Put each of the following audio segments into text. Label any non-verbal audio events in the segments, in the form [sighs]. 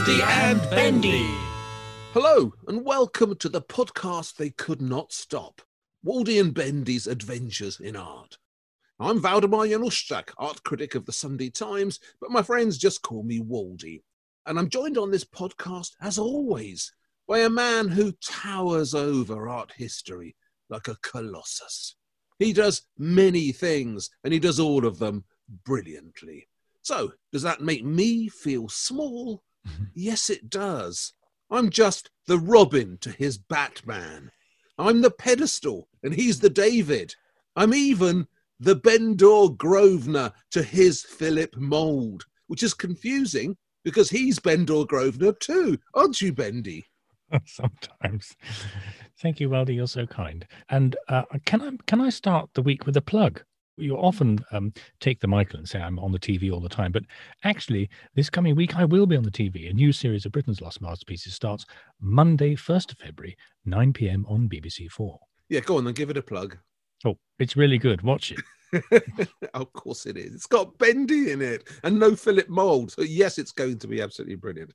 Waldy and Bendy. Hello, and welcome to the podcast they could not stop Waldy and Bendy's Adventures in Art. I'm Waldemar Januszczak, art critic of the Sunday Times, but my friends just call me Waldy. And I'm joined on this podcast, as always, by a man who towers over art history like a colossus. He does many things, and he does all of them brilliantly. So, does that make me feel small? [laughs] yes, it does. I'm just the Robin to his Batman. I'm the pedestal, and he's the David. I'm even the Bendor Grosvenor to his Philip Mould, which is confusing because he's Bendor Grosvenor too, aren't you, Bendy? [laughs] Sometimes. Thank you, Waldy. You're so kind. And uh, can I can I start the week with a plug? You often um, take the Michael and say I'm on the TV all the time, but actually, this coming week I will be on the TV. A new series of Britain's Lost Masterpieces starts Monday, 1st of February, 9 p.m. on BBC Four. Yeah, go on then, give it a plug. Oh, it's really good. Watch it. [laughs] of course it is. It's got Bendy in it and no Philip Mould. So yes, it's going to be absolutely brilliant.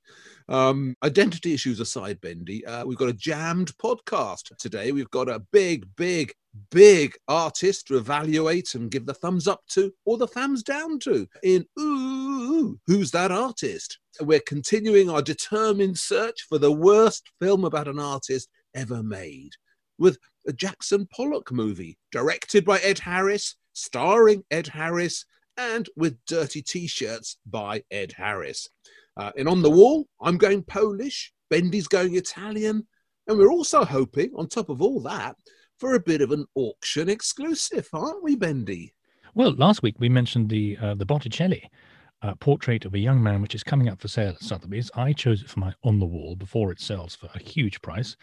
Um, identity issues aside, Bendy, uh, we've got a jammed podcast today. We've got a big, big, big artist to evaluate and give the thumbs up to or the thumbs down to. In ooh, who's that artist? We're continuing our determined search for the worst film about an artist ever made with a Jackson Pollock movie directed by Ed Harris starring Ed Harris and with dirty t shirts by Ed Harris. Uh, and on the wall, I'm going Polish, Bendy's going Italian, and we're also hoping, on top of all that, for a bit of an auction exclusive, aren't we, Bendy? Well, last week we mentioned the uh, the Botticelli uh, portrait of a young man, which is coming up for sale at Sotheby's. I chose it for my on the wall before it sells for a huge price,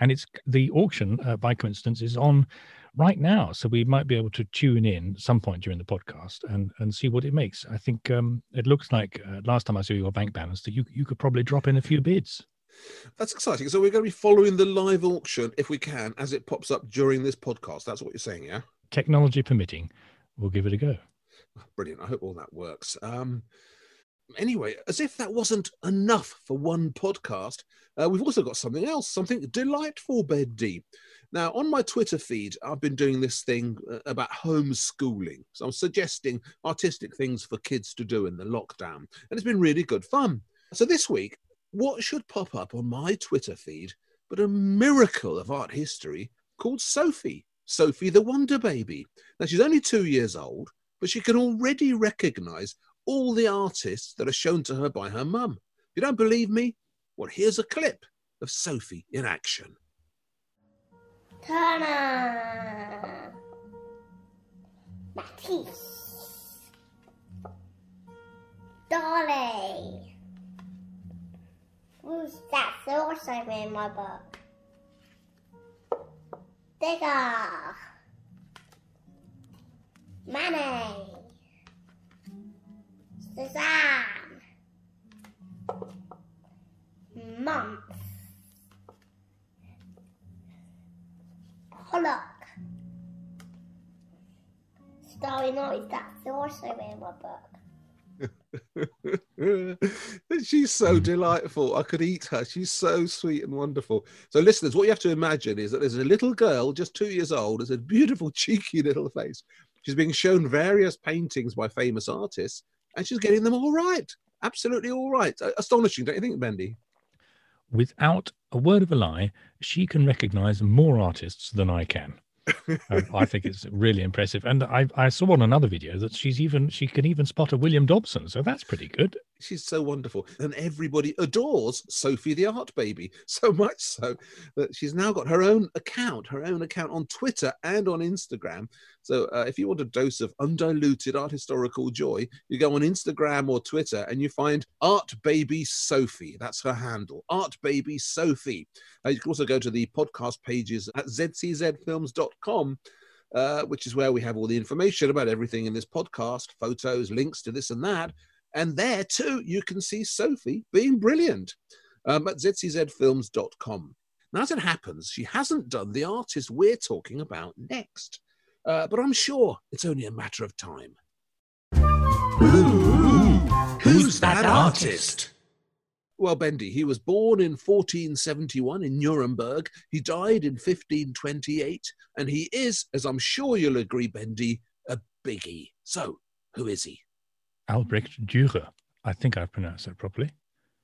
and it's the auction uh, by coincidence is on right now. So we might be able to tune in some point during the podcast and and see what it makes. I think um, it looks like uh, last time I saw your bank balance that you you could probably drop in a few bids. That's exciting. So we're going to be following the live auction if we can as it pops up during this podcast. That's what you're saying, yeah? Technology permitting, we'll give it a go. Brilliant. I hope all that works. Um, anyway, as if that wasn't enough for one podcast, uh, we've also got something else, something delightful, Bendy. Now, on my Twitter feed, I've been doing this thing uh, about homeschooling. So I'm suggesting artistic things for kids to do in the lockdown. And it's been really good fun. So this week, what should pop up on my Twitter feed but a miracle of art history called Sophie, Sophie the Wonder Baby. Now, she's only two years old, but she can already recognize all the artists that are shown to her by her mum. If you don't believe me, well, here's a clip of Sophie in action. Turner. Matisse. Dalí. Who's that also in my book? Digger. Manny. Suzanne. Month. Pollock. Starry Night, that's also in my book. [laughs] She's so hmm. delightful. I could eat her. She's so sweet and wonderful. So, listeners, what you have to imagine is that there's a little girl, just two years old, has a beautiful, [laughs] cheeky little face. She's being shown various paintings by famous artists, and she's getting them all right. Absolutely all right. Astonishing, don't you think, Bendy? Without a word of a lie, she can recognize more artists than I can. Um, I think it's really impressive. And I, I saw on another video that she's even she can even spot a William Dobson, so that's pretty good. She's so wonderful, and everybody adores Sophie the Art Baby [laughs] so much so that she's now got her own account, her own account on Twitter and on Instagram. So uh, if you want a dose of undiluted art historical joy, you go on Instagram or Twitter and you find Art Baby Sophie. That's her handle, Art Baby Sophie. Uh, you can also go to the podcast pages at zczfilms.com. Uh, which is where we have all the information about everything in this podcast, photos, links to this and that. And there too, you can see Sophie being brilliant um, at zczfilms.com. Now, as it happens, she hasn't done the artist we're talking about next, uh, but I'm sure it's only a matter of time. Ooh, who's that artist? Well, Bendy, he was born in 1471 in Nuremberg. He died in 1528, and he is, as I'm sure you'll agree, Bendy, a biggie. So, who is he? Albrecht Dürer. I think I've pronounced that properly.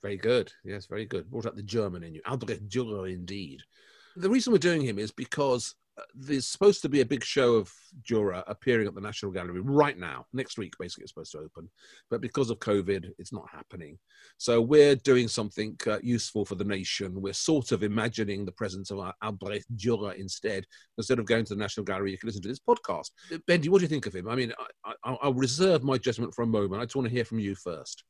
Very good. Yes, very good. Brought out the German in you. Albrecht Dürer, indeed. The reason we're doing him is because there's supposed to be a big show of Dürer appearing at the National Gallery right now. Next week, basically, it's supposed to open. But because of COVID, it's not happening. So we're doing something uh, useful for the nation. We're sort of imagining the presence of our Albrecht Dürer instead. Instead of going to the National Gallery, you can listen to this podcast. Uh, Bendy, what do you think of him? I mean, I, I, I'll reserve my judgment for a moment. I just want to hear from you first.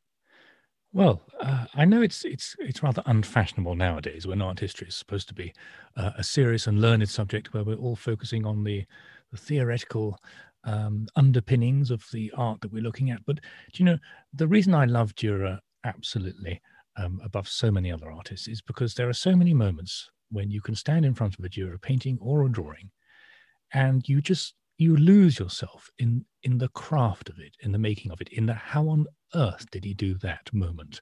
Well, uh, I know it's it's it's rather unfashionable nowadays when art history is supposed to be uh, a serious and learned subject where we're all focusing on the, the theoretical um, underpinnings of the art that we're looking at. But do you know the reason I love Dürer absolutely um, above so many other artists is because there are so many moments when you can stand in front of a Dürer painting or a drawing, and you just you lose yourself in in the craft of it, in the making of it, in the how on earth did he do that moment.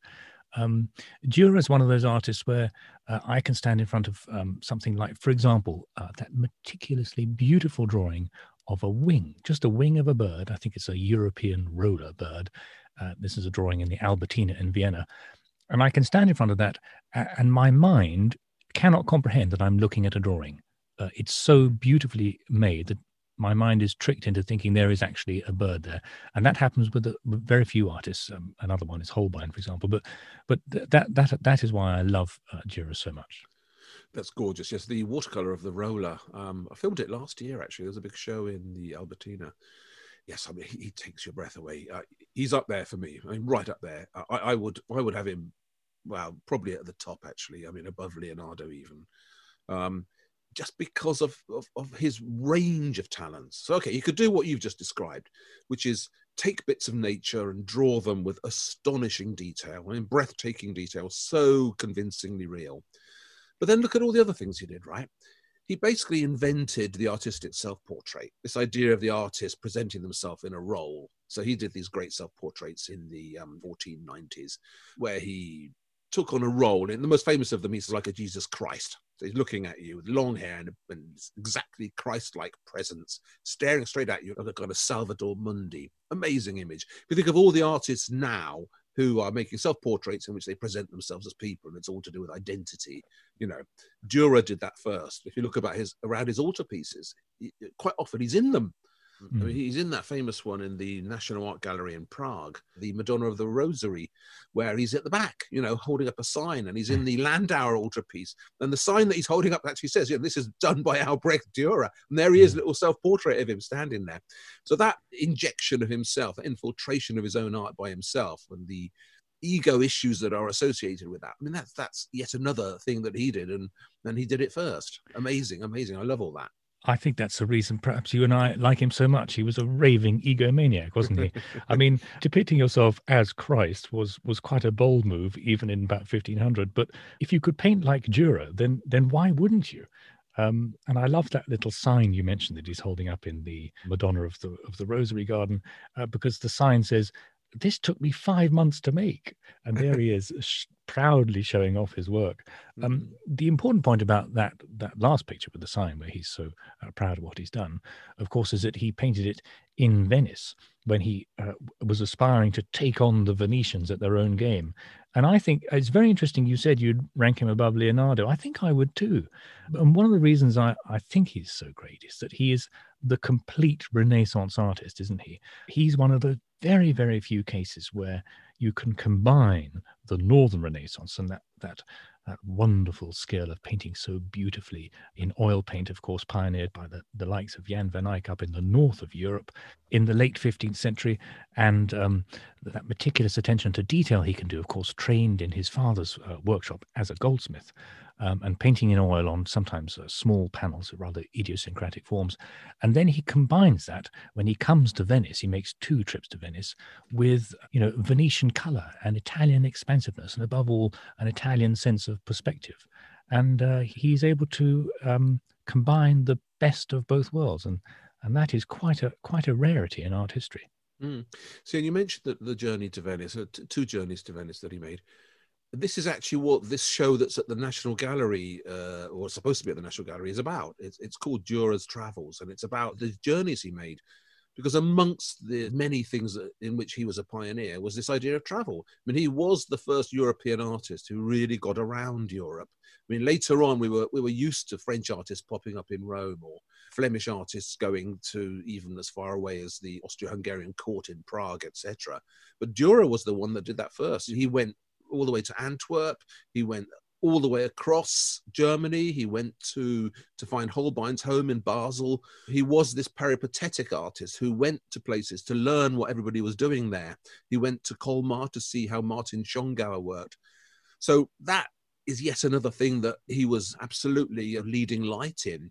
Um, Dürer is one of those artists where uh, I can stand in front of um, something like, for example, uh, that meticulously beautiful drawing of a wing, just a wing of a bird. I think it's a European roller bird. Uh, this is a drawing in the Albertina in Vienna. And I can stand in front of that, and my mind cannot comprehend that I'm looking at a drawing. Uh, it's so beautifully made that my mind is tricked into thinking there is actually a bird there, and that happens with, a, with very few artists. Um, another one is Holbein, for example. But but th- that that that is why I love uh, Dürer so much. That's gorgeous. Yes, the watercolor of the roller. Um, I filmed it last year. Actually, there's a big show in the Albertina. Yes, I mean he, he takes your breath away. Uh, he's up there for me. I mean, right up there. I, I would I would have him. Well, probably at the top actually. I mean, above Leonardo even. Um, just because of, of, of, his range of talents. So, okay, you could do what you've just described, which is take bits of nature and draw them with astonishing detail, I mean, breathtaking detail, so convincingly real. But then look at all the other things he did, right? He basically invented the artistic self portrait, this idea of the artist presenting themselves in a role. So he did these great self portraits in the um, 1490s, where he took on a role. And the most famous of them, he's like a Jesus Christ. He's looking at you with long hair and, and exactly Christ-like presence, staring straight at you like a kind of Salvator Mundi. Amazing image. If you think of all the artists now who are making self-portraits in which they present themselves as people, and it's all to do with identity. You know, Dürer did that first. If you look about his around his altarpieces, quite often he's in them Mm. I mean, he's in that famous one in the National Art Gallery in Prague, the Madonna of the Rosary, where he's at the back, you know, holding up a sign, and he's in the Landauer altarpiece. And the sign that he's holding up actually says, you know, this is done by Albrecht Dürer. And there he is, little self portrait of him standing there. So that injection of himself, that infiltration of his own art by himself, and the ego issues that are associated with that. I mean, that's that's yet another thing that he did, and and he did it first. Amazing, amazing. I love all that. I think that's the reason perhaps you and I like him so much. He was a raving egomaniac, wasn't he? I mean, [laughs] depicting yourself as Christ was was quite a bold move, even in about 1500. But if you could paint like Dürer, then then why wouldn't you? Um, and I love that little sign you mentioned that he's holding up in the Madonna of the of the Rosary Garden, uh, because the sign says, "This took me five months to make," and there he is, proudly showing off his work. Um, mm-hmm. the important point about that that last picture with the sign, where he's so uh, proud of what he's done, of course, is that he painted it in Venice when he uh, was aspiring to take on the Venetians at their own game. And I think it's very interesting. You said you'd rank him above Leonardo. I think I would too. And one of the reasons I, I think he's so great is that he is the complete Renaissance artist, isn't he? He's one of the very, very few cases where you can combine the Northern Renaissance and that that that wonderful skill of painting so beautifully in oil paint, of course, pioneered by the, the likes of Jan van Eyck up in the north of Europe in the late 15th century, and um, that meticulous attention to detail he can do, of course, trained in his father's uh, workshop as a goldsmith um, and painting in oil on sometimes uh, small panels, of rather idiosyncratic forms. And then he combines that when he comes to Venice, he makes two trips to Venice with, you know, Venetian color and Italian expansiveness, and above all, an Italian sense of perspective. And uh, he's able to um, combine the best of both worlds. And, and that is quite a, quite a rarity in art history. Mm. So, and you mentioned that the journey to Venice, uh, t- two journeys to Venice that he made this is actually what this show that's at the National Gallery, uh, or supposed to be at the National Gallery, is about. It's, it's called Dürer's Travels, and it's about the journeys he made. Because amongst the many things in which he was a pioneer was this idea of travel. I mean, he was the first European artist who really got around Europe. I mean, later on, we were we were used to French artists popping up in Rome or Flemish artists going to even as far away as the Austro-Hungarian court in Prague, etc. But Dürer was the one that did that first. He went all the way to Antwerp. He went all the way across Germany. He went to to find Holbein's home in Basel. He was this peripatetic artist who went to places to learn what everybody was doing there. He went to Colmar to see how Martin Schongauer worked. So that is yet another thing that he was absolutely a leading light in.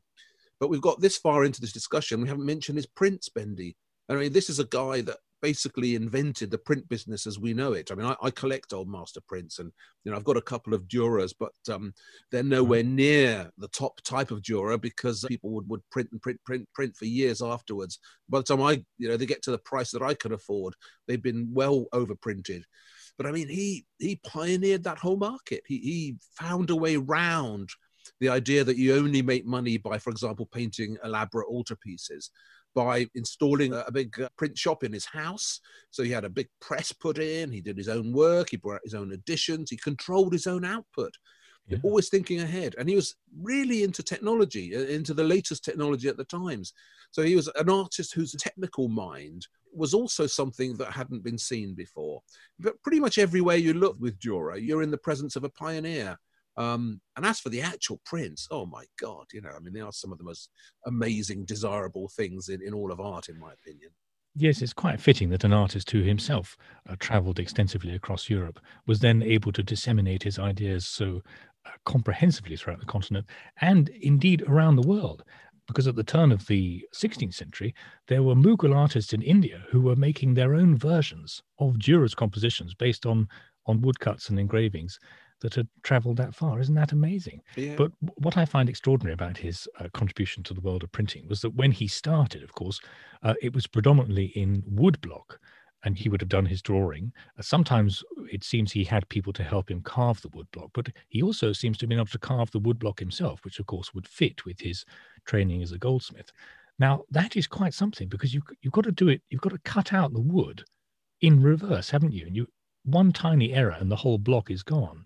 But we've got this far into this discussion, we haven't mentioned his prints, Bendy. I mean, this is a guy that basically invented the print business as we know it. I mean, I, I, collect old master prints, and you know, I've got a couple of Dürers, but um, they're nowhere near the top type of Dürer because people would, would print and print, print, print for years afterwards. By the time I, you know, they get to the price that I can afford, they've been well overprinted. But I mean, he he pioneered that whole market. He he found a way round the idea that you only make money by, for example, painting elaborate altarpieces by installing a, big uh, print shop in his house. So he had a big press put in, he did his own work, he brought his own editions, he controlled his own output. Yeah. Always thinking ahead, and he was really into technology, uh, into the latest technology at the times. So he was an artist whose technical mind was also something that hadn't been seen before. But pretty much everywhere you look with Dürer, you're in the presence of a pioneer. Um, and as for the actual prints, oh my God, you know, I mean, they are some of the most amazing, desirable things in, in all of art, in my opinion. Yes, it's quite fitting that an artist who himself uh, traveled extensively across Europe was then able to disseminate his ideas so uh, comprehensively throughout the continent and indeed around the world. Because at the turn of the 16th century, there were Mughal artists in India who were making their own versions of Dürer's compositions based on, on woodcuts and engravings that had traveled that far. Isn't that amazing? Yeah. But what I find extraordinary about his uh, contribution to the world of printing was that when he started, of course, uh, it was predominantly in woodblock. And he would have done his drawing. Uh, sometimes it seems he had people to help him carve the woodblock, but he also seems to have been able to carve the woodblock himself, which of course would fit with his training as a goldsmith. Now that is quite something because you you've got to do it. You've got to cut out the wood in reverse, haven't you? And you one tiny error and the whole block is gone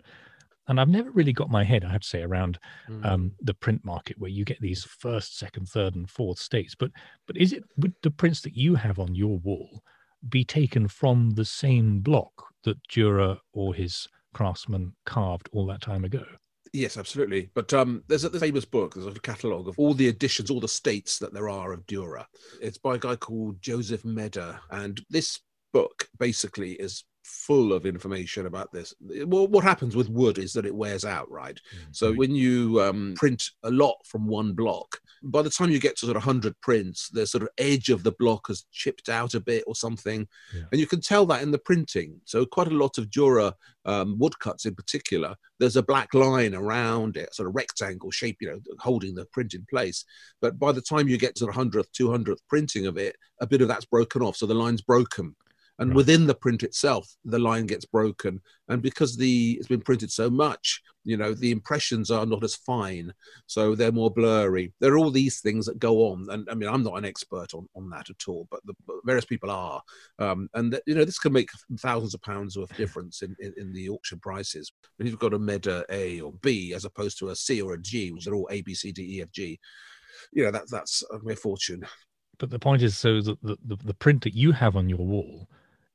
and I've never really got my head, I have to say, around mm. um, the print market where you get these first, second, third, and fourth states. But but is it would the prints that you have on your wall be taken from the same block that Dürer or his craftsman carved all that time ago? Yes, absolutely. But um, there's a famous book, there's a catalogue of all the editions, all the states that there are of Dürer. It's by a guy called Joseph Meder. And this book basically is full of information about this. Well, what happens with wood is that it wears out, right? Mm-hmm. So when you um, print a lot from one block, by the time you get to sort of 100 prints, the sort of edge of the block has chipped out a bit or something. Yeah. And you can tell that in the printing. So quite a lot of Dürer um, woodcuts in particular, there's a black line around it, sort of rectangle shape, you know, holding the print in place. But by the time you get to the 100th, 200th printing of it, a bit of that's broken off. So the line's broken and right. within the print itself the line gets broken. And because the it's been printed so much you know the impressions are not as fine. So they're more blurry. There are all these things that go on. And i mean i'm not an expert on, on that at all but the but various people are. Um, and that, you know this can make thousands of pounds worth of difference in, in, in the auction prices. But if you've got a Meder a or b as opposed to a c or a g which are all a b c d e f g you know that that's a mere fortune. But the point is so that the, the, the print that you have on your wall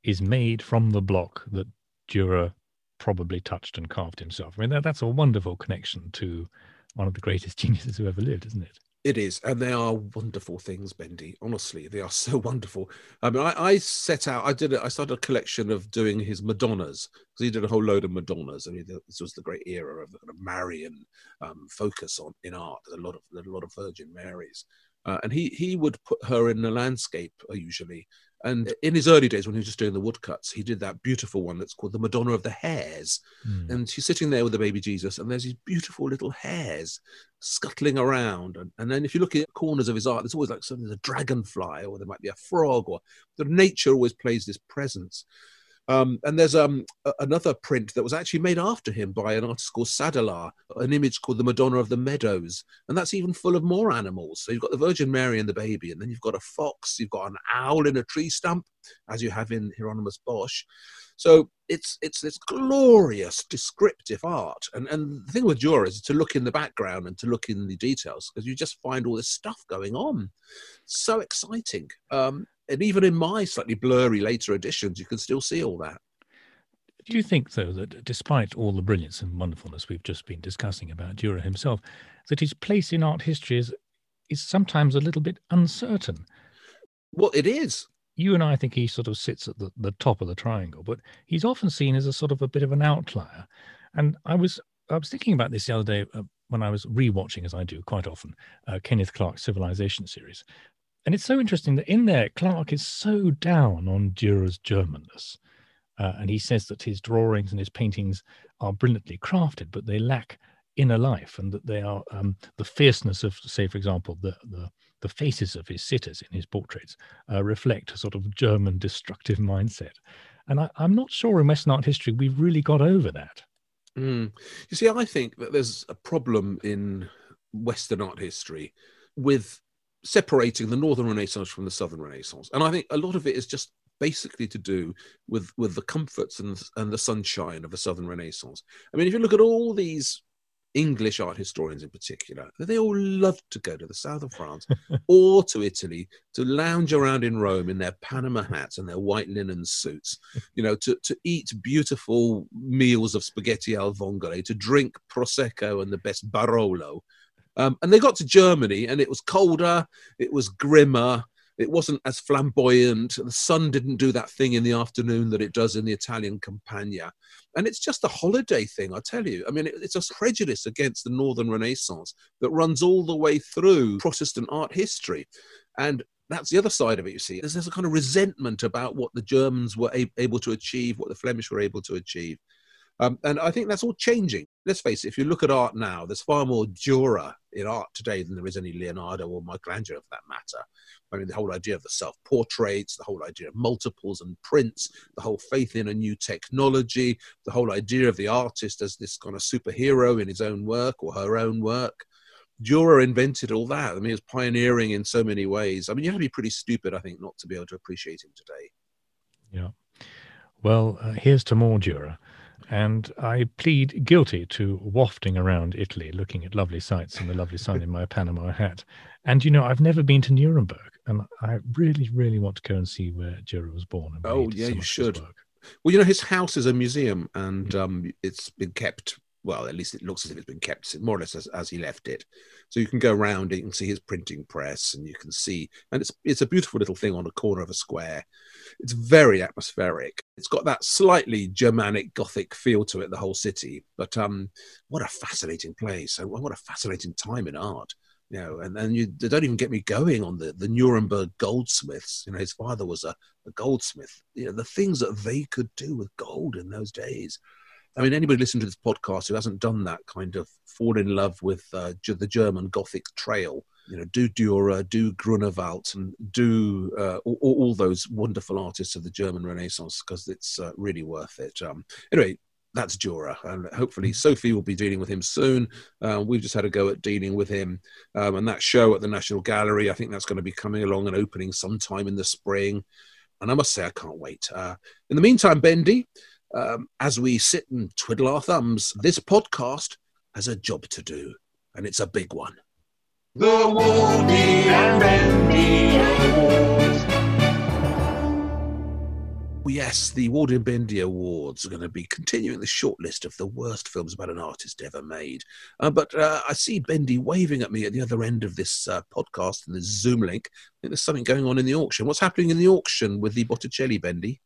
is made from the block that Dürer probably touched and carved himself. I mean, that, that's a wonderful connection to one of the greatest [laughs] geniuses who ever lived, isn't it? It is, and they are wonderful things, Bendy. Honestly, they are [laughs] so wonderful. I mean, I, I set out, I did, I started a collection of doing his Madonnas because he did a whole load of Madonnas. I mean, this was the great era of the kind of Marian um, focus on in art. There's a lot of, a lot of Virgin Marys, uh, and he he would put her in the landscape uh, usually, and in his early days, when he was just doing the woodcuts, he did that beautiful one that's called the Madonna of the Hares. Mm. And she's sitting there with the baby Jesus, and there's these beautiful little hares scuttling around. And, and then if you look at corners of his art, there's always like something, there's a dragonfly, or there might be a frog, or the nature always plays this presence. Um, and there's um, another print that was actually made after him by an artist called Sadeler, an image called the Madonna of the Meadows. And that's even full of more animals. So you've got the Virgin Mary and the baby, and then you've got a fox, you've got an owl in a tree stump, as you have in Hieronymus Bosch. So it's it's this glorious descriptive art. And and the thing with Dürer is to look in the background and to look in the details because you just find all this stuff going on. So exciting. Um, and even in my slightly blurry later editions, you can still see all that. Do you think, though, that despite all the brilliance and wonderfulness we've just been discussing about Dürer himself, that his place in art history is, is sometimes a little bit uncertain? Well, it is. You and I think he sort of sits at the, the top of the triangle, but he's often seen as a sort of a bit of an outlier. And I was I was thinking about this the other day uh, when I was rewatching, as I do quite often, uh, Kenneth Clark's Civilization series. And it's so interesting that in there, Clark is so down on Dürer's Germanness. Uh, and he says that his drawings and his paintings are brilliantly crafted, but they lack inner life, and that they are um, the fierceness of, say, for example, the, the the faces of his sitters in his portraits uh, reflect a sort of German destructive [laughs] mindset. And I, am not sure in Western art history we've really got over that. Mm. You see, I think that there's a problem in Western art history with separating the Northern Renaissance from the Southern Renaissance. And I think a lot of it is just basically to do with with the comforts and and the sunshine of the Southern Renaissance. I mean, if you look at all these English art historians in particular, they all loved to go to the south of France [laughs] or to Italy to lounge around in Rome in their Panama hats and their white linen suits, [laughs] you know, to, to eat beautiful meals of spaghetti al vongole, to drink Prosecco and the best Barolo. Um, and they got to Germany and it was colder, it was grimmer, it wasn't as flamboyant. The sun didn't do that thing in the afternoon that it does in the Italian Campagna. And it's just a holiday thing, I tell you. I mean, it's a prejudice against the Northern Renaissance that runs all the way through Protestant art history. And that's the other side of it, you see. There's, there's a kind of resentment about what the Germans were a- able to achieve, what the Flemish were able to achieve. Um, and I think that's all changing. Let's face it, if you look at art now, there's far more Dürer in art today than there is any Leonardo or Michelangelo for that matter. I mean, the whole idea of the self portraits, the whole idea of multiples and prints, the whole faith in a new technology, the whole idea of the artist as this kind of superhero in his own work or her own work. Dürer invented all that. I mean, he was pioneering in so many ways. I mean, you have to be pretty stupid, I think, not to be able to appreciate him today. Yeah. Well, uh, here's to more Dürer and I plead guilty to wafting around Italy, looking at lovely sights and the lovely sun in my [laughs] Panama hat. And you know, I've never been to Nuremberg, and I really, really want to go and see where Dürer was born. oh, yeah, you should. Well, you know, his house is a museum, and um, it's been kept well, at least it looks as if it's been kept more or less as, as he left it. So you can go around it and see his printing press, and you can see, and it's it's a beautiful little thing on a corner of a square. It's very atmospheric. It's got that slightly Germanic Gothic feel to it, the whole city. But um, what a fascinating place, and what a fascinating time in art. You know, and, and you they don't even get me going on the, the Nuremberg goldsmiths. You know, his father was a, a goldsmith. You know, the things that they could do with gold in those days I mean, anybody listening to this podcast who hasn't done that kind of fall in love with uh, the German Gothic trail, you know, do Dürer, do Grunewald, and do uh, all, all, those wonderful artists of the German Renaissance because it's uh, really worth it. Um, anyway, that's Dürer, and hopefully Sophie will be dealing with him soon. Uh, we've just had a go at dealing with him, um, and that show at the National Gallery, I think that's going to be coming along and opening sometime in the spring. And I must say, I can't wait. Uh, in the meantime, Bendy, um, as we sit and twiddle our thumbs, this podcast has a job to do, and it's a big one. The Waldy and Bendy Awards. Yes, the Waldy and Bendy Awards are going to be continuing the short list of the worst films about an artist ever made. Uh, but uh, I see Bendy waving at me at the other end of this uh, podcast and the Zoom link. I think there's something going on in the auction. What's happening in the auction with the Botticelli, Bendy?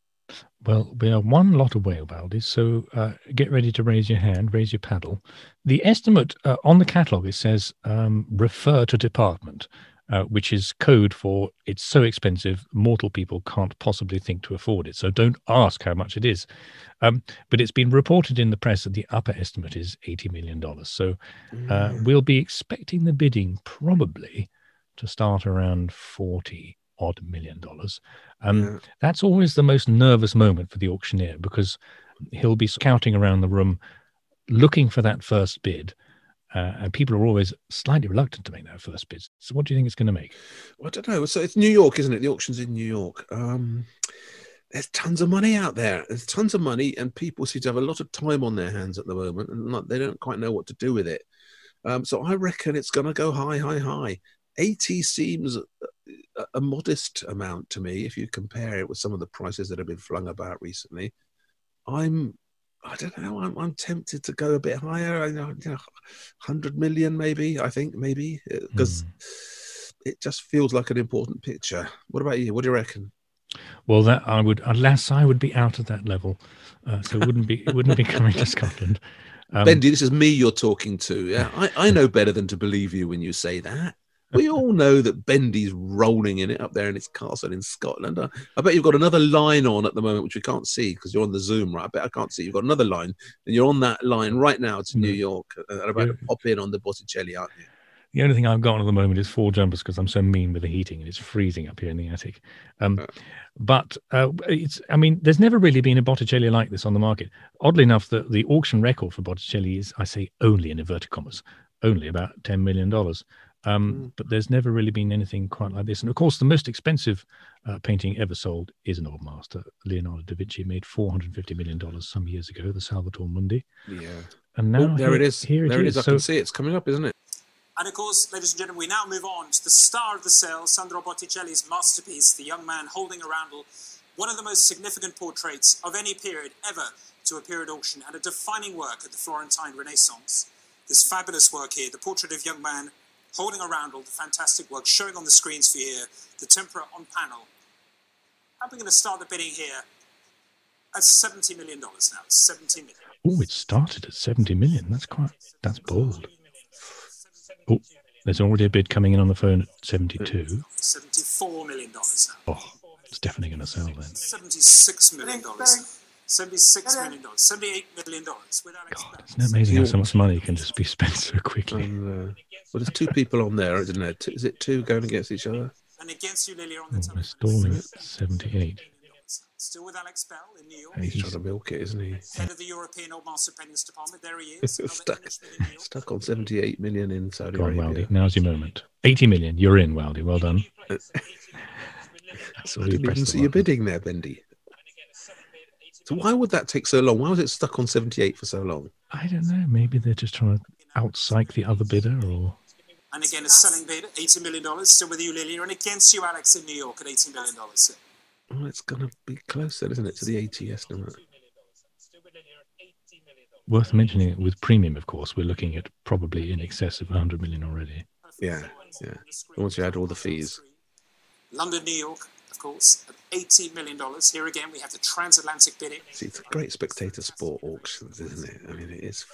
Well, we are one lot of whale baldies, so uh, get ready to raise your hand, raise your paddle. The estimate uh, on the catalogue it says um, refer to department, uh, which is code for it's so expensive mortal people can't possibly think to afford it. So don't ask how much it is. Um, but it's been reported in the press that the upper estimate is eighty million dollars. So uh, mm. we'll be expecting the bidding probably to start around forty odd million dollars. Um, Yeah. That's always the most nervous moment for the auctioneer because he'll be scouting around the room looking for that first bid. Uh, and people are always slightly reluctant to make that first bid. So, what do you think it's going to make? I don't know. So it's New York, isn't it? The auction's in New York. Um, there's tons of money out there. There's tons of money, and people seem to have a lot of time on their hands at the moment, and not, they don't quite know what to do with it. Um, so I reckon it's going to go high, high, high. 80 seems a, modest amount to me if you compare it with some of the prices that have been flung about recently. I'm, I don't know, I'm, I'm tempted to go a bit higher. I know, you know, 100 million maybe, I think, maybe, because Hmm. it just feels like an important picture. What about you? What do you reckon? Well, that I would, unless I would be out at that level, uh, so it wouldn't be, it wouldn't be coming to Scotland. [laughs] Um, Bendy, this is me you're talking to. Yeah, I, I know better than to believe you when you say that. We all know that Bendy's rolling in it up there in his castle in Scotland. I, bet you've got another line on at the moment, which we can't see because you're on the Zoom, right? I bet I can't see. You've got another line, and you're on that line right now to New Mm. York and about to pop in on the Botticelli, aren't you? The only thing I've got on at the moment is four jumpers because I'm so mean with the heating and it's freezing up here in the attic. Um, Uh. but uh, it's, I mean, there's never really been a Botticelli like this on the market. Oddly enough, the, the auction record for Botticelli is, I say, only in inverted commas, only about $10 million. Um, Mm. But there's never really been anything quite like this. And of course, the most expensive uh, painting ever sold is an old master. Leonardo da Vinci made $450 million some years ago, the Salvator Mundi. Yeah. And now oh, there here, it is. Here there it it is. is. I So, can see it. It's coming up, isn't it? And of course, ladies and gentlemen, we now move on to the star of the sale, Sandro Botticelli's masterpiece, The Young Man Holding a Roundel, one of the most significant portraits of any period ever to appear at auction and a defining work of the Florentine Renaissance. This fabulous work here, the portrait of young man holding a roundel the fantastic work showing on the screens for you here, the tempera on panel. I'm going to start the bidding here at $70 million now. 70 million. oh, it started at 70 million. That's quite, that's bold. Oh, there's already a bid coming in on the phone at 72. $74 million now. Oh, it's definitely going to sell then. Seventy-six million dollars. Seventy-six million dollars. Seventy-eight million dollars. With Alex God, Bell. isn't it amazing how so much money can just be [laughs] spent so quickly? And, uh, well, there's two people on there, isn't there? Two, is it two going against each other? And against you, Lily, on Oh, the we're telephone. stalling at 78. Still with Alex Bell in New York. Hey, He's trying to milk it, isn't he? Head of the European Old Master Paintings Department. There he is. Stuck, Englishman in New York. stuck on 78 million in Saudi Go on, Arabia. Waldy. Now's your moment. 80 million. You're in, Waldy. Well done. [laughs] So I you didn't press even the see you button. bidding there, Bendy. So why would that take so long? Why was it stuck on 78 for so long? I don't know. Maybe they're just trying to outpsych the other bidder or. And again, a selling bid, $80 million. Still with you, Lily. And against you, Alex, in New York at $80 million. Well, it's going to be closer, isn't it, to the 80 estimate? Worth mentioning it with premium, of course, we're looking at probably in excess of 100 million already. Yeah, yeah. Once you add all the fees. London, New York, of course, at $80 million. Here again, we have the transatlantic bidding. See, it's a great spectator sport auctions, isn't it? I mean, it is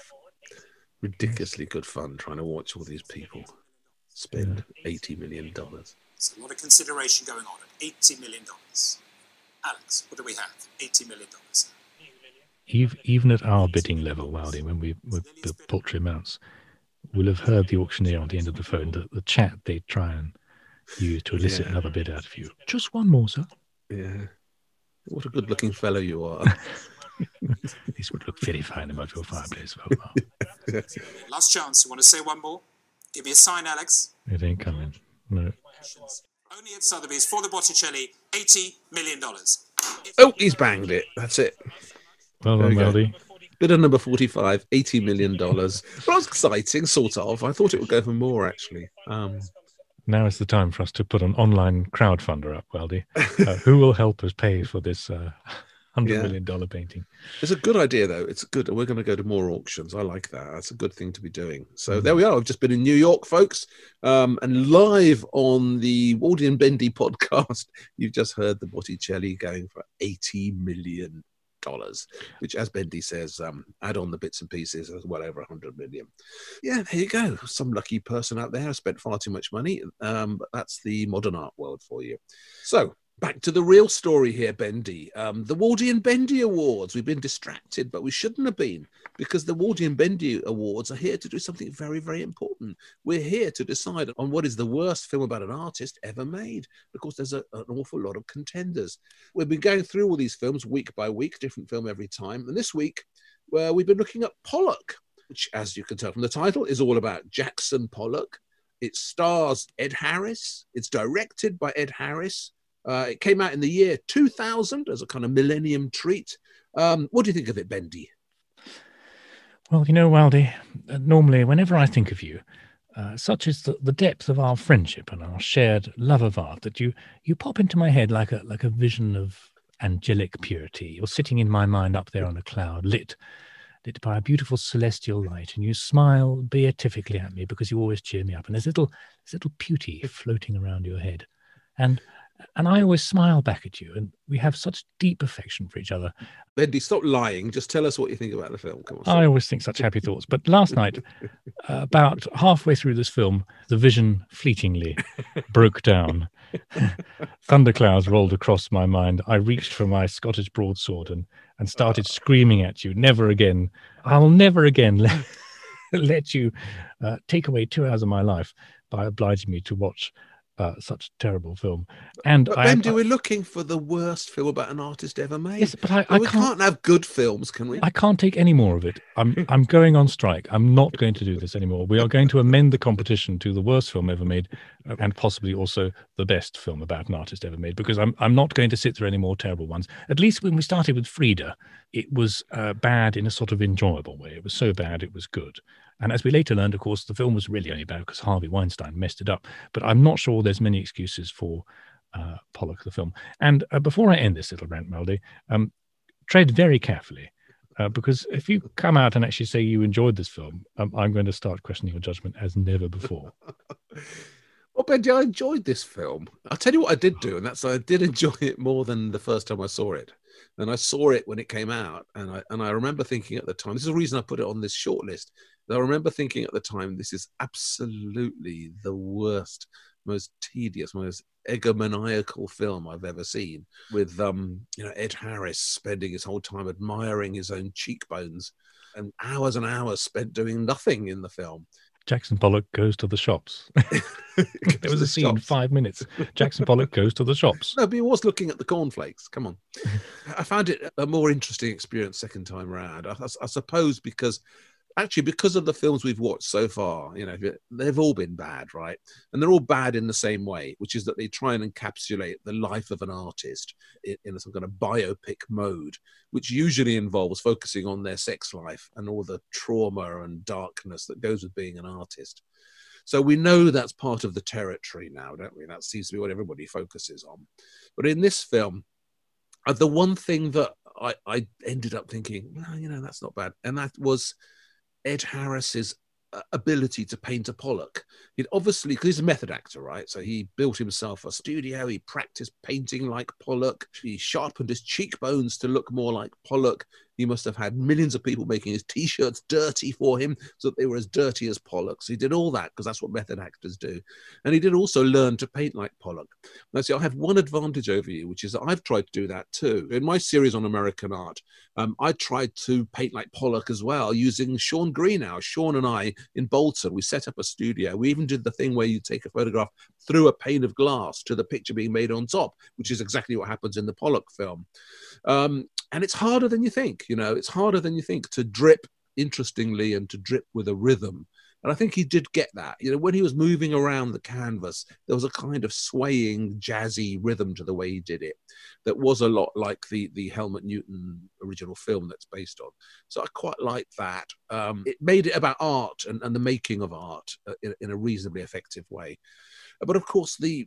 ridiculously good fun trying to watch all these people spend $80 million. There's a lot of consideration going on at $80 million. Alex, what do we have? $80 million. Even, even at our bidding level, Waldy, when we were the paltry amounts, we'll have heard the auctioneer on the end of the phone, the, the chat they try and use to elicit Yeah. another bid out of you. Just one more, sir. Yeah. What a good looking fellow you are. [laughs] This would look very fine above your fireplace. Well, [laughs] Last chance. You want to say one more? Give me a sign, Alex. it ain't coming. No. Only at Sotheby's for the Botticelli, $80 million. oh, he's banged it. That's it. Well done, you go. Waldy. Bidder number 45, $80 million. Well, that's exciting, sort of. I thought it would go for more, actually. Um, Now is the time for us to put an online crowdfunder up, Waldy. Uh, [laughs] who will help us pay for this uh, [laughs] hundred Yeah. million dollar painting? It's a good idea, though. It's good. We're going to go to more auctions. I like that. That's a good thing to be doing. So there we are. I've just been in New York, folks, um, and live on the Waldy and Bendy [laughs] podcast. You've just heard the Botticelli going for eighty million dollars, which, as Bendy says, um, add on the bits and pieces, well over a hundred million. Yeah, there you go. Some lucky person out there spent far too much money, um, but that's the modern art world for you. So back to the real story here, Bendy. Um, the Waldy and Bendy Awards. We've been distracted, but we shouldn't have been because the Waldy and Bendy Awards are here to do something very, very important. We're here to decide on what is the worst film about an artist ever made. Of course, there's a, an awful lot of contenders. We've been going through all these films week by week, different film every time. And this week, well, we've been looking at Pollock, which, as you can tell from the title, is all about Jackson Pollock. It stars Ed Harris. It's directed by Ed Harris. Uh, it came out in the year 2000 as a kind of millennium treat. Um, what do you think of it, Bendy? Well, you know, Waldy, uh, normally whenever I think of you, uh, such is the, the depth of our friendship and our shared love of art that you you pop into my head like a like a vision of angelic purity. You're sitting in my mind up there on a cloud, lit lit by a beautiful celestial light, and you smile beatifically at me because you always cheer me up. And there's little there's little beauty floating around your head. And and I always smile back at you, and we have such deep affection for each other. Bendy, stop lying. Just tell us what you think about the film. Come on. I always think such happy thoughts. But last night, [laughs] uh, about halfway through this film, the vision fleetingly [laughs] broke down. [laughs] Thunderclouds rolled across my mind. I reached for my Scottish broadsword and, and started screaming at you. Never again. I'll never again let, let you uh, take away two hours of my life by obliging me to watch uh, such a terrible film. And but I, Bendy, we're looking for the worst film about an artist ever made. yes, but I, I we can't. can't have good films, can we? I can't take any more of it. I'm [laughs] I'm going on strike. I'm not going to do this anymore. We are going to amend the competition to the worst film ever made, uh, and possibly also the best film about an artist ever made. Because I'm I'm not going to sit through any more terrible ones. At least when we started with Frida, it was uh, bad in a sort of enjoyable way. It was so bad it was good. And as we later learned, of course, the film was really only bad because Harvey Weinstein messed it up. But I'm not sure there's many excuses for uh, Pollock the film. And uh, before I end this little rant, Melody, um, tread very carefully. Uh, because if you come out and actually say you enjoyed this film, um, I'm going to start questioning your judgment as never before. [laughs] Well, Bendy, I enjoyed this film. I'll tell you what I did do, and that's I did [laughs] enjoy it more than the first time I saw it. And I saw it when it came out, and I and I remember thinking at the time, this is the reason I put it on this short list. I remember thinking at the time, this is absolutely the worst, most tedious, most egomaniacal film I've ever seen. With um, you know, Ed Harris spending his whole time admiring his own cheekbones, and hours and hours spent doing nothing in the film. Jackson Pollock goes to the shops. [laughs] [laughs] there was a scene, Shops. five minutes. Jackson Pollock goes to the shops. No, but he was looking at the cornflakes. Come on. [laughs] I found it a more interesting experience second time round. I, I suppose because actually because of the films we've watched so far, you know, they've all been bad, right? And they're all bad in the same way, which is that they try and encapsulate the life of an artist in, some kind of biopic mode, which usually involves focusing on their sex life and all the trauma and darkness that goes with being an artist. So we know that's part of the territory now, don't we? That seems to be what everybody focuses on. But in this film, uh, the one thing that I, I ended up thinking, well, you know, that's not bad, and that was Ed Harris's uh, ability to paint a Pollock. He'd obviously, because he's a method actor, right? So he built himself a studio. He practiced painting like Pollock. He sharpened his cheekbones to look more like Pollock. He must have had millions of people making his t-shirts dirty for him so that they were as dirty as Pollock. So he did all that because that's what method actors do. And he did also learn to paint like Pollock. Now, see, I have one advantage over you, which is that I've tried to do that too. In my series on American art, um, I tried to paint like Pollock as well using Sean Greenhouse. Sean and I in Bolton, we set up a studio. We even did the thing where you take a photograph through a pane of glass to the picture being made on top, which is exactly what happens in the Pollock film. Um, and it's harder than you think, you know, it's harder than you think to drip interestingly and to drip with a rhythm. And I think he did get that. You know, when he was moving around the canvas, there was a kind of swaying, jazzy rhythm to the way he did it that was a lot like the the Hans Namuth original film that's based on. So I quite like that. Um, it made it about art and, and the making of art uh, in, in a reasonably effective way. But of course, the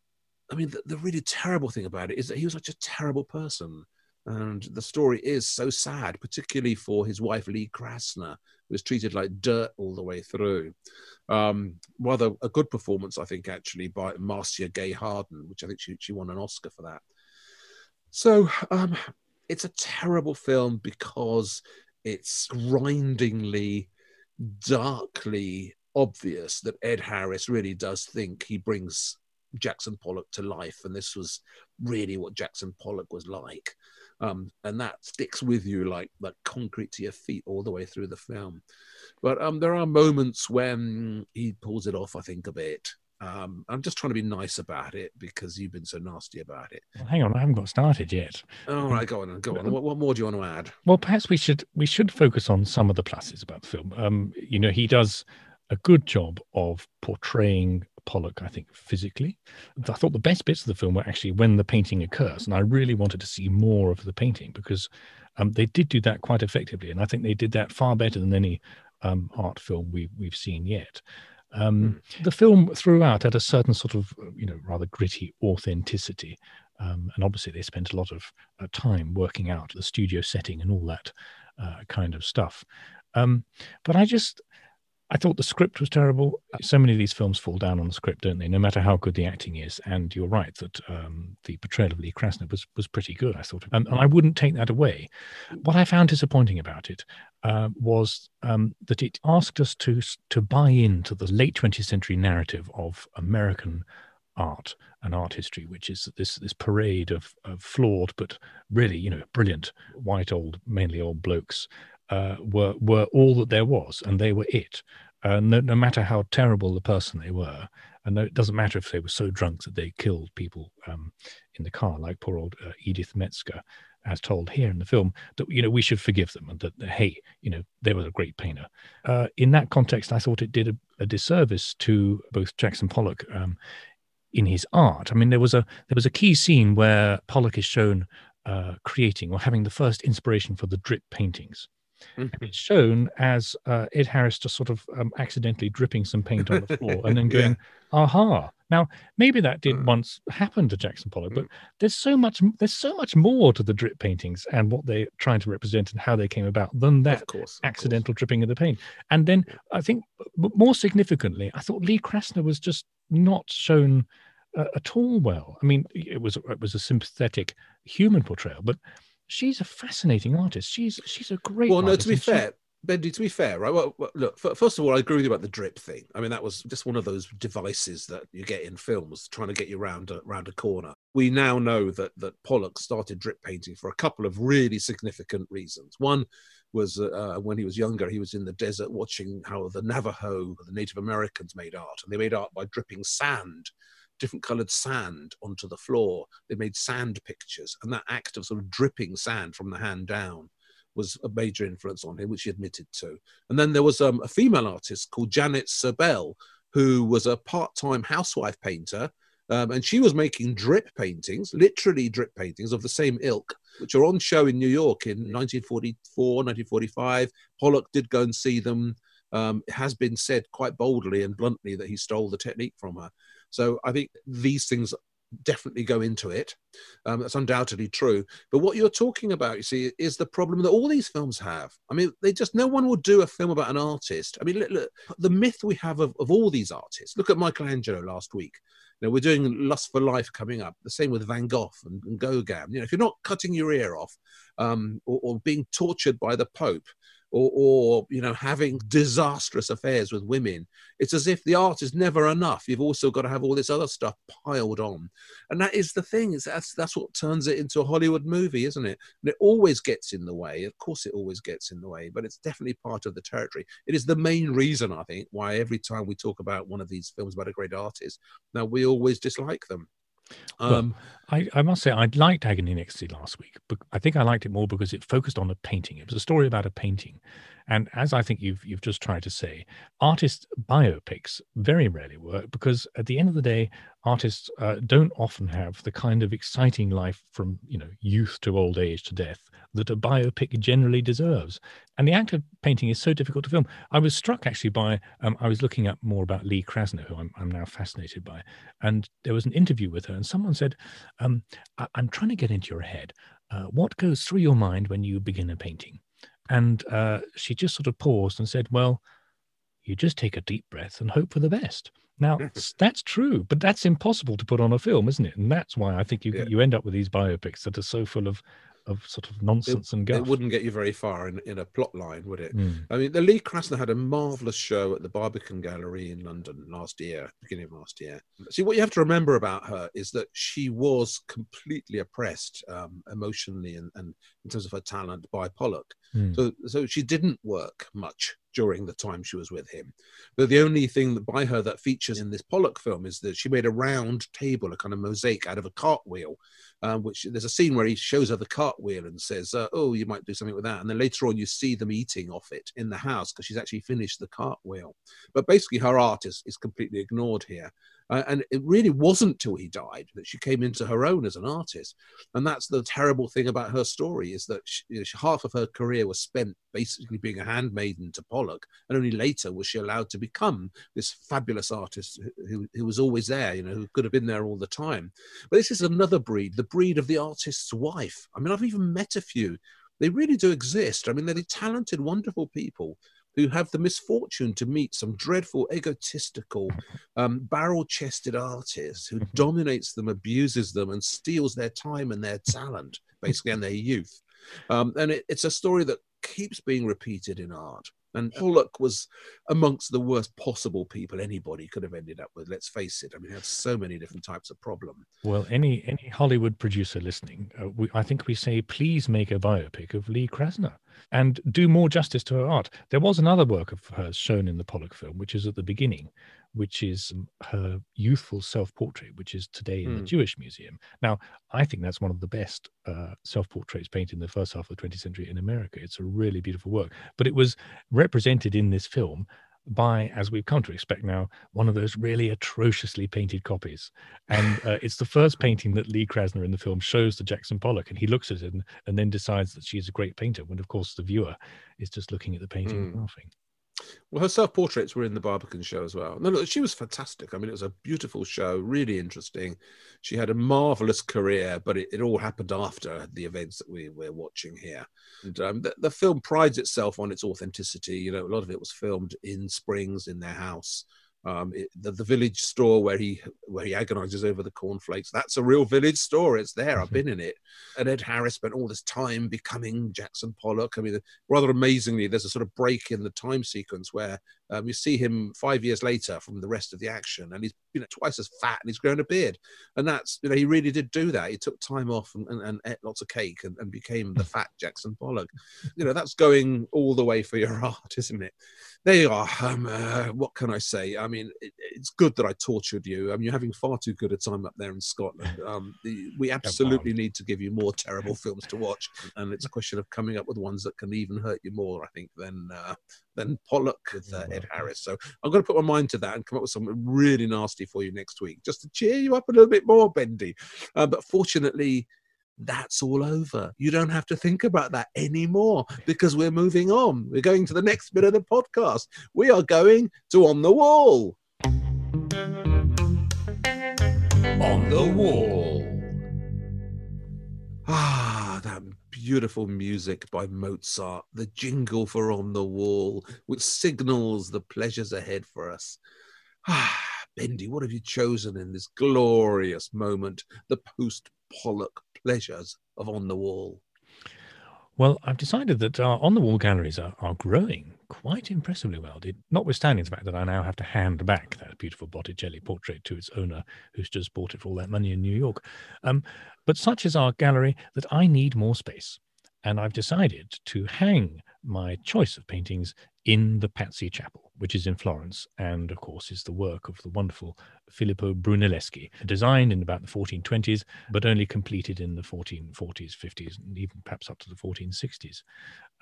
I mean, the, the really terrible thing about it is that he was such a terrible person. And the story is so sad, particularly for his wife, Lee Krasner, who was treated like dirt all the way through. Um, rather a good performance, I think, actually, by Marcia Gay Harden, which I think she, she won an Oscar for that. So um, it's a terrible film because it's grindingly, darkly obvious that Ed Harris really does think he brings Jackson Pollock to life, and this was really what Jackson Pollock was like. Um, and that sticks with you like like concrete to your feet all the way through the film. But um, there are moments when he pulls it off, I think, a bit. Um, I'm just trying to be nice about it because you've been so nasty about it. Well, hang on, I haven't got started yet. All right, go on, go on. What, what more do you want to add? Well, perhaps we should we should focus on some of the pluses about the film. Um, you know, he does a good job of portraying Pollock, I think, physically. I thought the best bits of the film were actually when the painting occurs, and I really wanted to see more of the painting because um, they did do that quite effectively, and I think they did that far better than any um, art film we, we've seen yet. Um, mm. The film throughout had a certain sort of, you know, rather gritty authenticity. Um, and obviously, they spent a lot of uh, time working out the studio setting and all that uh, kind of stuff. Um, but I just, I thought the script was terrible. So many of these films fall down on the script, don't they? No matter how good the acting is. And you're right that um, the portrayal of Lee Krasner was was pretty good. I thought, and, and I wouldn't take that away. What I found disappointing about it uh, was um, that it asked us to to buy into the late 20th century narrative of American art and art history, which is this this parade of, of flawed but really you know brilliant white old mainly old blokes uh, were were all that there was, and they were it. Uh, no, no, matter how terrible the person they were, and it doesn't matter if they were so drunk that they killed people um, in the car, like poor old uh, Edith Metzger, as told here in the film, that you know we should forgive them, and that, that hey, you know they were a great painter. Uh, in that context, I thought it did a, a disservice to both Jackson Pollock. Um, in his art, I mean, there was a there was a key scene where Pollock is shown uh, creating or having the first inspiration for the drip paintings, Mm-hmm. It's shown as uh, Ed Harris just sort of um, accidentally dripping some paint on the [laughs] floor and then going, yeah. "Aha!" Now maybe that did mm. once happen to Jackson Pollock, mm. but there's so much there's so much more to the drip paintings and what they're trying to represent and how they came about than that of course, of accidental course. dripping of the paint. And then I think more significantly, I thought Lee Krasner was just not shown uh, at all well. I mean, it was it was a sympathetic human portrayal, but she's a fascinating artist. She's she's a great. Well, no, to be fair, Bendy, to be fair, right? Well, well, look, first of all, I agree with you about the drip thing. I mean, that was just one of those devices that you get in films trying to get you round a, round a corner. We now know that that Pollock started drip painting for a couple of really significant reasons. One was uh, when he was younger, he was in the desert watching how the Navajo, the Native Americans, made art, and they made art by dripping sand different colored sand onto the floor. They made sand pictures, and that act of sort of dripping sand from the hand down was a major influence on him, which he admitted to. And then there was um, a female artist called Janet Sobel, who was a part-time housewife painter, um, and she was making drip paintings, literally drip paintings of the same ilk, which are on show in New York in 1944, 1945. Pollock did go and see them. Um, it has been said quite boldly and bluntly that he stole the technique from her. So I think these things definitely go into it. Um, that's undoubtedly true. But what you're talking about, you see, is the problem that all these films have. I mean, they just no one will do a film about an artist. I mean, look, look, the myth we have of, of all these artists. Look at Michelangelo last week. You know, we're doing Lust for Life coming up. The same with Van Gogh and, and Gauguin. You know, if you're not cutting your ear off um, or, or being tortured by the Pope, or, or you know having disastrous affairs with women it's as if the art is never enough. You've also got to have all this other stuff piled on. And that is the thing that's that's what turns it into a hollywood movie isn't it? And it always gets in the way. Of course it always gets in the way but it's definitely part of the territory. It is the main reason i think why every time we talk about one of these films about a great artist now we always dislike them um, well, I, I, must say I liked Agony and Ecstasy last week, but I think I liked it more because it focused on a painting. It was a story about a painting, and as I think you've you've just tried to say, artist biopics very rarely work because at the end of the day, artists uh, don't often have the kind of exciting life from you know youth to old age to death that a biopic generally deserves. And the act of painting is so difficult to film. I was struck actually by um, I was looking up more about Lee Krasner, who I'm, I'm now fascinated by, and there was an interview with her, and someone said, um, I- am trying to get into your head. Uh, what goes through your mind when you begin a painting?" And uh, she just sort of paused and said, Well, you just take a deep breath and hope for the best. Now, [laughs] that's true, but that's impossible to put on a film, isn't it? And that's why I think you, yeah. you end up with these biopics that are so full of of sort of nonsense and guff. It wouldn't get you very far in, in a plot line, would it? Mm. I mean, the Lee Krasner had a marvelous show at the Barbican Gallery in London last year, beginning of last year. See, what you have to remember about her is that she was completely oppressed um, emotionally and, and in terms of her talent by Pollock. Mm. So, so she didn't work much during the time she was with him. But the only thing that by her that features in this Pollock film is that she made a round table, a kind of mosaic out of a cartwheel, um, which there's a scene where he shows her the cartwheel and says, uh, "Oh, you might do something with that." And then later on, you see them eating off it in the house because she's actually finished the cartwheel. But basically, her art is, is completely ignored here. Uh, and it really wasn't till he died that she came into her own as an artist. And that's the terrible thing about her story is that she, you know, half of her career was spent basically being a handmaiden to Pollock, and only later was she allowed to become this fabulous artist who, who was always there, you know, who could have been there all the time. But this is another breed, the breed of the artist's wife. I mean, I've even met a few. They really do exist. I mean, they're talented, wonderful people who have the misfortune to meet some dreadful, egotistical, um, barrel chested artist who dominates them, abuses them, and steals their time and their talent, basically, and their youth. Um, and it, it's a story that keeps being repeated in art. And Pollock was amongst the worst possible people anybody could have ended up with. Let's face it. I mean, he had so many different types of problem. Well, any any Hollywood producer listening, uh, we, I think we say, please make a biopic of Lee Krasner and do more justice to her art. There was another work of hers shown in the Pollock film, which is at the beginning, which is her youthful self-portrait, which is today in mm. the Hmm. Jewish Museum. Now, I think that's one of the best uh, self-portraits painted in the first half of the 20th century in America. It's a really beautiful work, but it was represented in this film by, as we've come to expect now, one of those really atrociously painted copies. And [laughs] uh, it's the first painting that Lee Krasner in the film shows to Jackson Pollock, and he looks at it and, and then decides that she's a great painter. When, of course, the viewer is just looking at the painting Mm. and laughing. Well, her self portraits were in the Barbican show as well. No, no, she was fantastic. I mean, it was a beautiful show, really interesting. She had a marvelous career, but it, it all happened after the events that we, we're watching here. And um, the, the film prides itself on its authenticity. You know, a lot of it was filmed in Springs in their house. Um, it, the, the village store where he where he agonizes over the cornflakes. That's a real village store. It's there. I've been in it. And Ed Harris spent all this time becoming Jackson Pollock. I mean, rather amazingly, there's a sort of break in the time sequence where um, you see him five years later from the rest of the action, and he's you know twice as fat and he's grown a beard. And that's you know he really did do that. He took time off and, and, and ate lots of cake and, and became the fat [laughs] Jackson Pollock. You know that's going all the way for your [laughs] art, isn't it? There you are. Um, uh, what can I say? I mean, it, it's good that I tortured you. I mean, you're having far too good a time up there in Scotland. [laughs] Um, the, we absolutely need to give you more terrible films to watch, and it's a question of coming up with ones that can even hurt you more, I think, than uh, than Pollock with uh, Ed Harris. So I'm going to put my mind to that and come up with something really nasty for you next week, just to cheer you up a little bit more, Bendy. Uh, but fortunately, that's all over. You don't have to think about that anymore because we're moving on. We're going to the next bit of the podcast. We are going to On the Wall. On the Wall. Ah, that beautiful music by Mozart, the jingle for On the Wall, which signals the pleasures ahead for us. Ah, [sighs] Bendy, what have you chosen in this glorious moment, the post Pollock pleasures of On the Wall? Well, I've decided that our on the wall galleries are, are growing quite impressively well, did- notwithstanding the fact that I now have to hand back that beautiful Botticelli portrait to its owner, who's just bought it for all that money in New York. Um, but such is our gallery that I need more space. And I've decided to hang my choice of paintings in the Pazzi Chapel, which is in Florence, and of course is the work of the wonderful Filippo Brunelleschi, designed in about the 1420s, but only completed in the 1440s, 50s, and even perhaps up to the 1460s.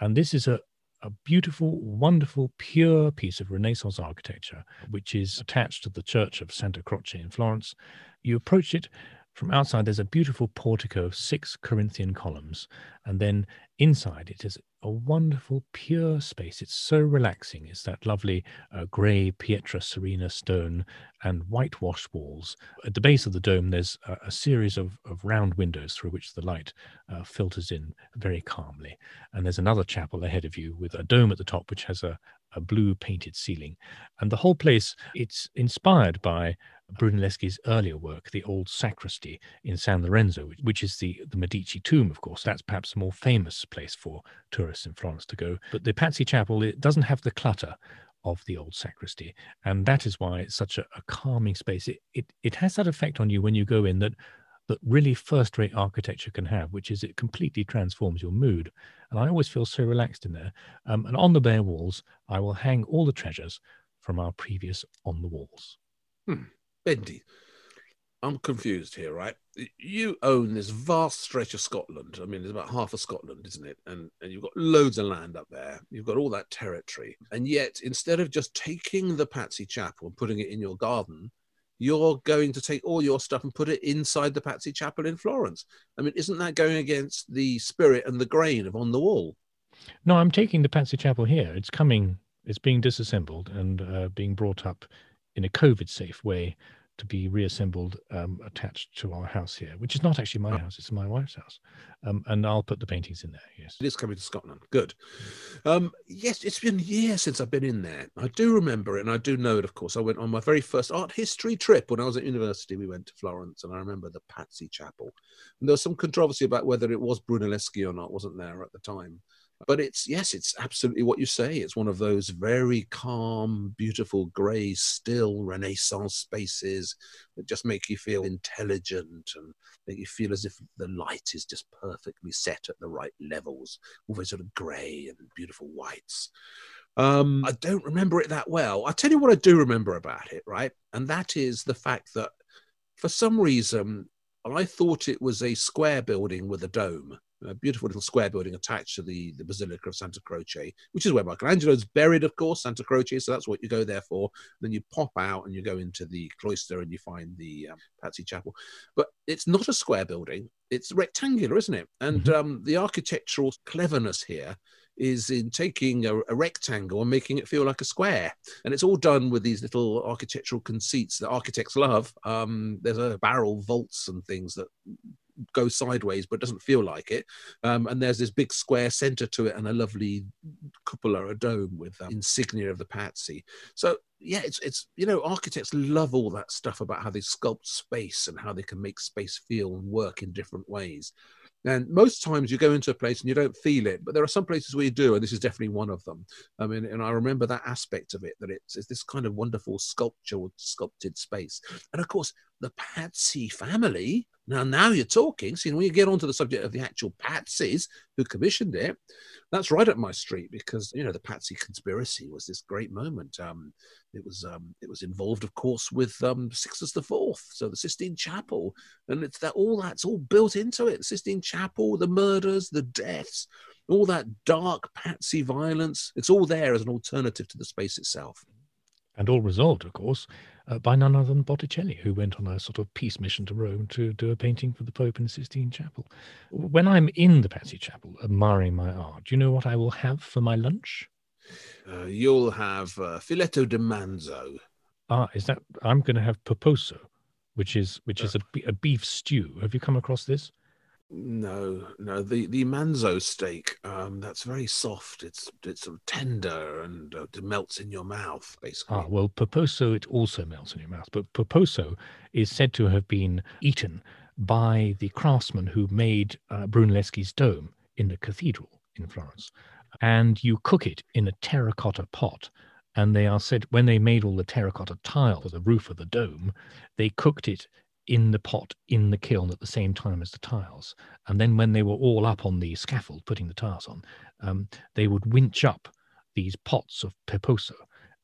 And this is a, a beautiful, wonderful, pure piece of Renaissance architecture, which is attached to the Church of Santa Croce in Florence. You approach it from outside, there's a beautiful portico of six Corinthian columns, and then inside it is a wonderful, pure space. It's so relaxing. It's that lovely uh, grey Pietra Serena stone and whitewash walls. At the base of the dome, there's a, a series of, of round windows through which the light uh, filters in very calmly. And there's another chapel ahead of you with a dome at the top, which has a, a blue painted ceiling. And the whole place, it's inspired by Brunelleschi's earlier work, the old sacristy in San Lorenzo, which is the, the Medici tomb, of course. That's perhaps a more famous place for tourists in Florence to go. But the Pazzi Chapel, it doesn't have the clutter of the old sacristy. And that is why it's such a, a calming space. It, it, it has that effect on you when you go in that that really first rate architecture can have, which is it completely transforms your mood. And I always feel so relaxed in there. Um, and on the bare walls, I will hang all the treasures from our previous on the walls. Hmm. Bendy, I'm confused here, right? You own this vast stretch of Scotland. I mean, it's about half of Scotland, isn't it? And and you've got loads of land up there. You've got all that territory. And yet, instead of just taking the Pazzi Chapel and putting it in your garden, you're going to take all your stuff and put it inside the Pazzi Chapel in Florence. I mean, isn't that going against the spirit and the grain of On the Wall? No, I'm taking the Pazzi Chapel here. It's coming, it's being disassembled and uh, being brought up in a COVID safe way to be reassembled um, attached to our house here, which is not actually my oh. house, it's my wife's house. Um, and I'll put the paintings in there, yes. It is coming to Scotland. Good. Um, yes, it's been years since I've been in there. I do remember it, and I do know it, of course. I went on my very first art history trip when I was at university. We went to Florence, and I remember the Pazzi Chapel. And there was some controversy about whether it was Brunelleschi or not, wasn't there, at the time? But it's yes it's absolutely what you say. It's one of those very calm beautiful grey still renaissance spaces that just make you feel intelligent and make you feel as if the light is just perfectly set at the right levels all those sort of grey and beautiful whites. Um, i don't remember it that well. I'll tell you what i do remember about it right? And that is the fact that for some reason i thought it was a square building with a dome a beautiful little square building attached to the, the Basilica of Santa Croce, which is where Michelangelo's buried, of course, Santa Croce. So that's what you go there for. Then you pop out and you go into the cloister and you find the um, Pazzi Chapel. But it's not a square building, it's rectangular, isn't it? And mm-hmm. um, the architectural cleverness here is in taking a, a, rectangle and making it feel like a square. And it's all done with these little architectural conceits that architects love. Um, there's a barrel vaults and things that go sideways but doesn't feel like it um, and there's this big square center to it and a lovely cupola a dome with um, insignia of the Pazzi so yeah it's it's you know architects love all that stuff about how they sculpt space and how they can make space feel and work in different ways and most times you go into a place and you don't feel it, but there are some places where you do, and this is definitely one of them. I mean, and I remember that aspect of it that it's, it's this kind of wonderful sculpture sculpted space. And of course, the Pazzi family. Now, now you're talking. See, when you get onto the subject of the actual Pazzis who commissioned it, that's right up my street because you know the Pazzi conspiracy was this great moment. Um, it was um, it was involved, of course, with um, Sixtus the Fourth, so the Sistine Chapel, and it's that all that's all built into it. Sistine Chapel, the murders, the deaths, all that dark Pazzi violence. It's all there as an alternative to the space itself. And all resolved, of course, uh, by none other than Botticelli, who went on a sort of peace mission to Rome to do a painting for the Pope in the Sistine Chapel. When I'm in the Pazzi Chapel admiring my art, do you know what I will have for my lunch? Uh, you'll have uh, filetto di manzo. Ah, is that? I'm going to have peposo, which is which is a, a beef stew. Have you come across this? No, no. The the manzo steak, um, that's very soft. It's it's sort of tender and uh, it melts in your mouth, basically. Ah, well, peposo it also melts in your mouth, but peposo is said to have been eaten by the craftsman who made uh, Brunelleschi's dome in the cathedral in Florence, and you cook it in a terracotta pot. And they are said when they made all the terracotta tile for the roof of the dome, they cooked it in the pot in the kiln at the same time as the tiles. And then when they were all up on the scaffold putting the tiles on, um, they would winch up these pots of peposo.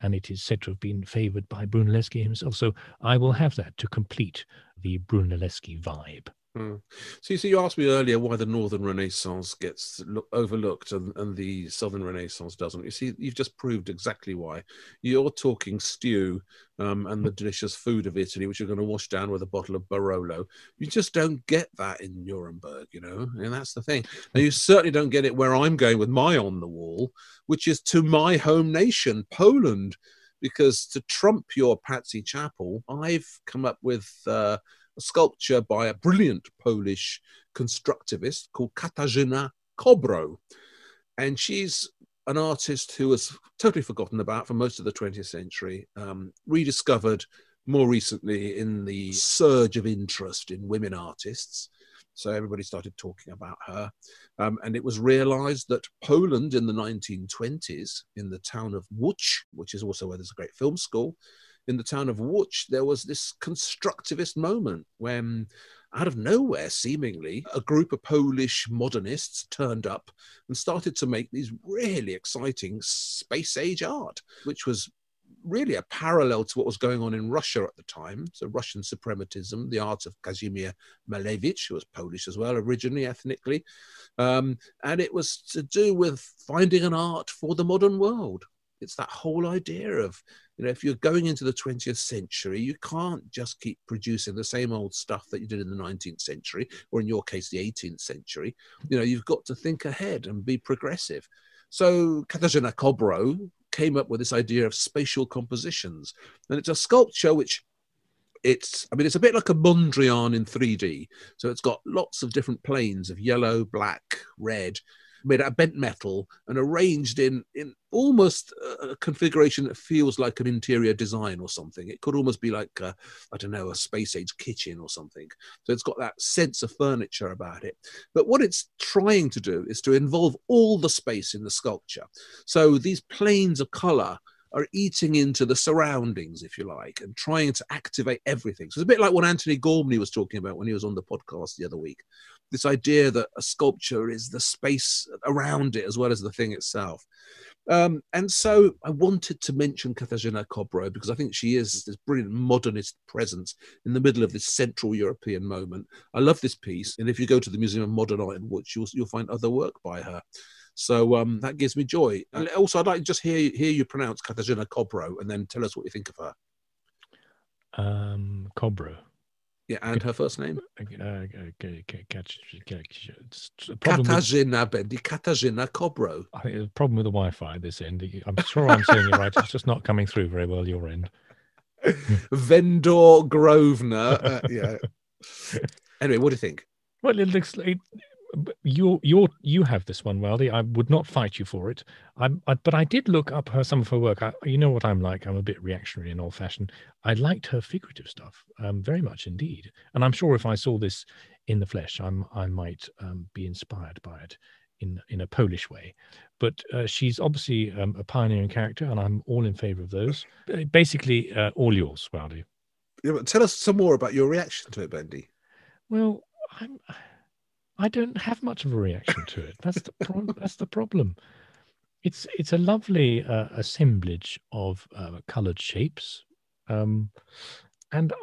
And it is said to have been favored by Brunelleschi himself. So I will have that to complete the Brunelleschi vibe. Mm. So, so you asked me earlier why the Northern Renaissance gets overlooked and, and the Southern Renaissance doesn't. You see, you've just proved exactly why. You're talking stew um, and the delicious food of Italy, which you're going to wash down with a bottle of Barolo. You just don't get that in Nuremberg, you know, and that's the thing. And you certainly don't get it where I'm going with my on the wall, which is to my home nation, Poland. Because to trump your Pazzi Chapel, I've come up with. Uh, sculpture by a brilliant Polish constructivist called Katarzyna Kobro. And she's an artist who was totally forgotten about for most of the 20th century, um, rediscovered more recently in the surge of interest in women artists. So everybody started talking about her. Um, and it was realized that Poland in the 1920s, in the town of Łódź, which is also where there's a great film school, in the town of Łódź, there was this constructivist moment when, out of nowhere, seemingly, a group of Polish modernists turned up and started to make these really exciting space age art, which was really a parallel to what was going on in Russia at the time. So, Russian suprematism, the art of Kazimierz Malevich, who was Polish as well, originally ethnically. Um, and it was to do with finding an art for the modern world. It's that whole idea of, you know, if you're going into the 20th century, you can't just keep producing the same old stuff that you did in the 19th century, or in your case, the 18th century. You know, you've got to think ahead and be progressive. So Katarzyna Kobro came up with this idea of spatial compositions. And it's a sculpture which it's i mean it's a bit like a mondrian in 3d so it's got lots of different planes of yellow black red made out of bent metal and arranged in in almost a configuration that feels like an interior design or something. It could almost be like I don't know a space age kitchen or something. So it's got that sense of furniture about it. But what it's trying to do is to involve all the space in the sculpture. So these planes of color are eating into the surroundings, if you like, and trying to activate everything. So it's a bit like what Antony Gormley was talking about when he was on the podcast the other week this idea that a sculpture is the space around it as well as the thing itself. Um, and so I wanted to mention Katarzyna Kobro because I think she is this brilliant modernist presence in the middle of this Central European moment. I love this piece, and if you go to the Museum of Modern Art in Łódź, you'll, you'll find other work by her. So um, that gives me joy. And also, I'd like to just hear hear you pronounce Katarzyna Kobro, and then tell us what you think of her. Um, Kobro. Yeah, and her first name? Katarzyna Bendy, Katarzyna Kobro. I think there's a problem with the Wi-Fi this end. I'm sure I'm saying it right. It's just not coming through very well your end. [laughs] Bendor Grosvenor. Uh, yeah. [laughs] Anyway, what do you think? Well, it looks like you you you have this one, Waldy. I would not fight you for it. I, I but I did look up her some of her work. I, you know what I'm like. I'm a bit reactionary and old-fashioned. I liked her figurative stuff um, very much indeed, and I'm sure if I saw this in the flesh, I'm I might um, be inspired by it in in a Polish way. But uh, she's obviously um, a pioneering character, and I'm all in favour of those. Basically, uh, all yours, Waldy. Yeah, tell us some more about your reaction to it, Bendy. Well, I'm. I don't have much of a reaction to it. That's the pro- [laughs] that's the problem. It's it's a lovely uh, assemblage of uh, coloured shapes, um, and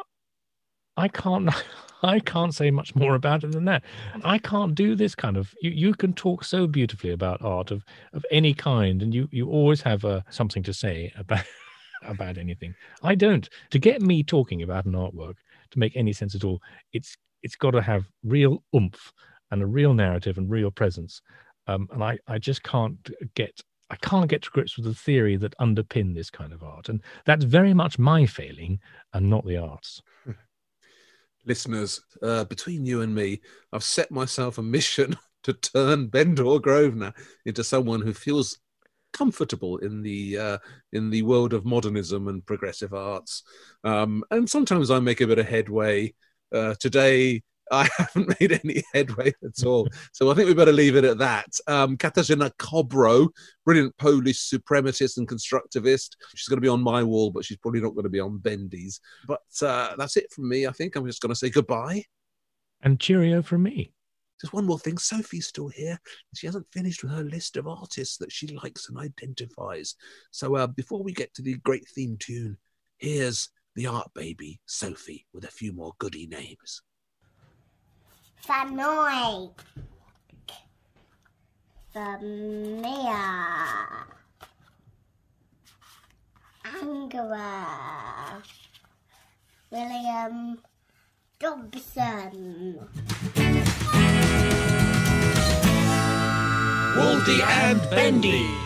I can't [laughs] I can't say much more about it than that. I can't do this kind of. You you can talk so beautifully about art of of any kind, and you you always have uh, something to say about [laughs] about anything. I don't. To get me talking about an artwork to make any sense at all, it's it's got to have real oomph and a real narrative and real presence. Um, and I, I just can't get I can't get to grips with the theory that underpin this kind of art. And that's very much my failing and not the arts. [laughs] Listeners, uh, between you and me, I've set myself a mission [laughs] to turn Bendor Grosvenor into someone who feels comfortable in the uh, in the world of modernism and progressive arts. Um, and sometimes I make a bit of headway. Uh, today, I [laughs] haven't made any headway at all. so I think we better leave it at that. Um, Katarzyna Kobro, brilliant Polish suprematist and constructivist. She's going to be on my wall, but she's probably not going to be on Bendy's. But uh, that's it from me. I think I'm just going to say goodbye. And cheerio from me. Just one more thing. Sophie's still here. She hasn't finished with her list of artists that she likes and identifies. So uh, before we get to the great theme tune, here's the art baby, Sophie, with a few more goody names. Fanoy. Famia. Angela. William Dobson. Waldy and Bendy.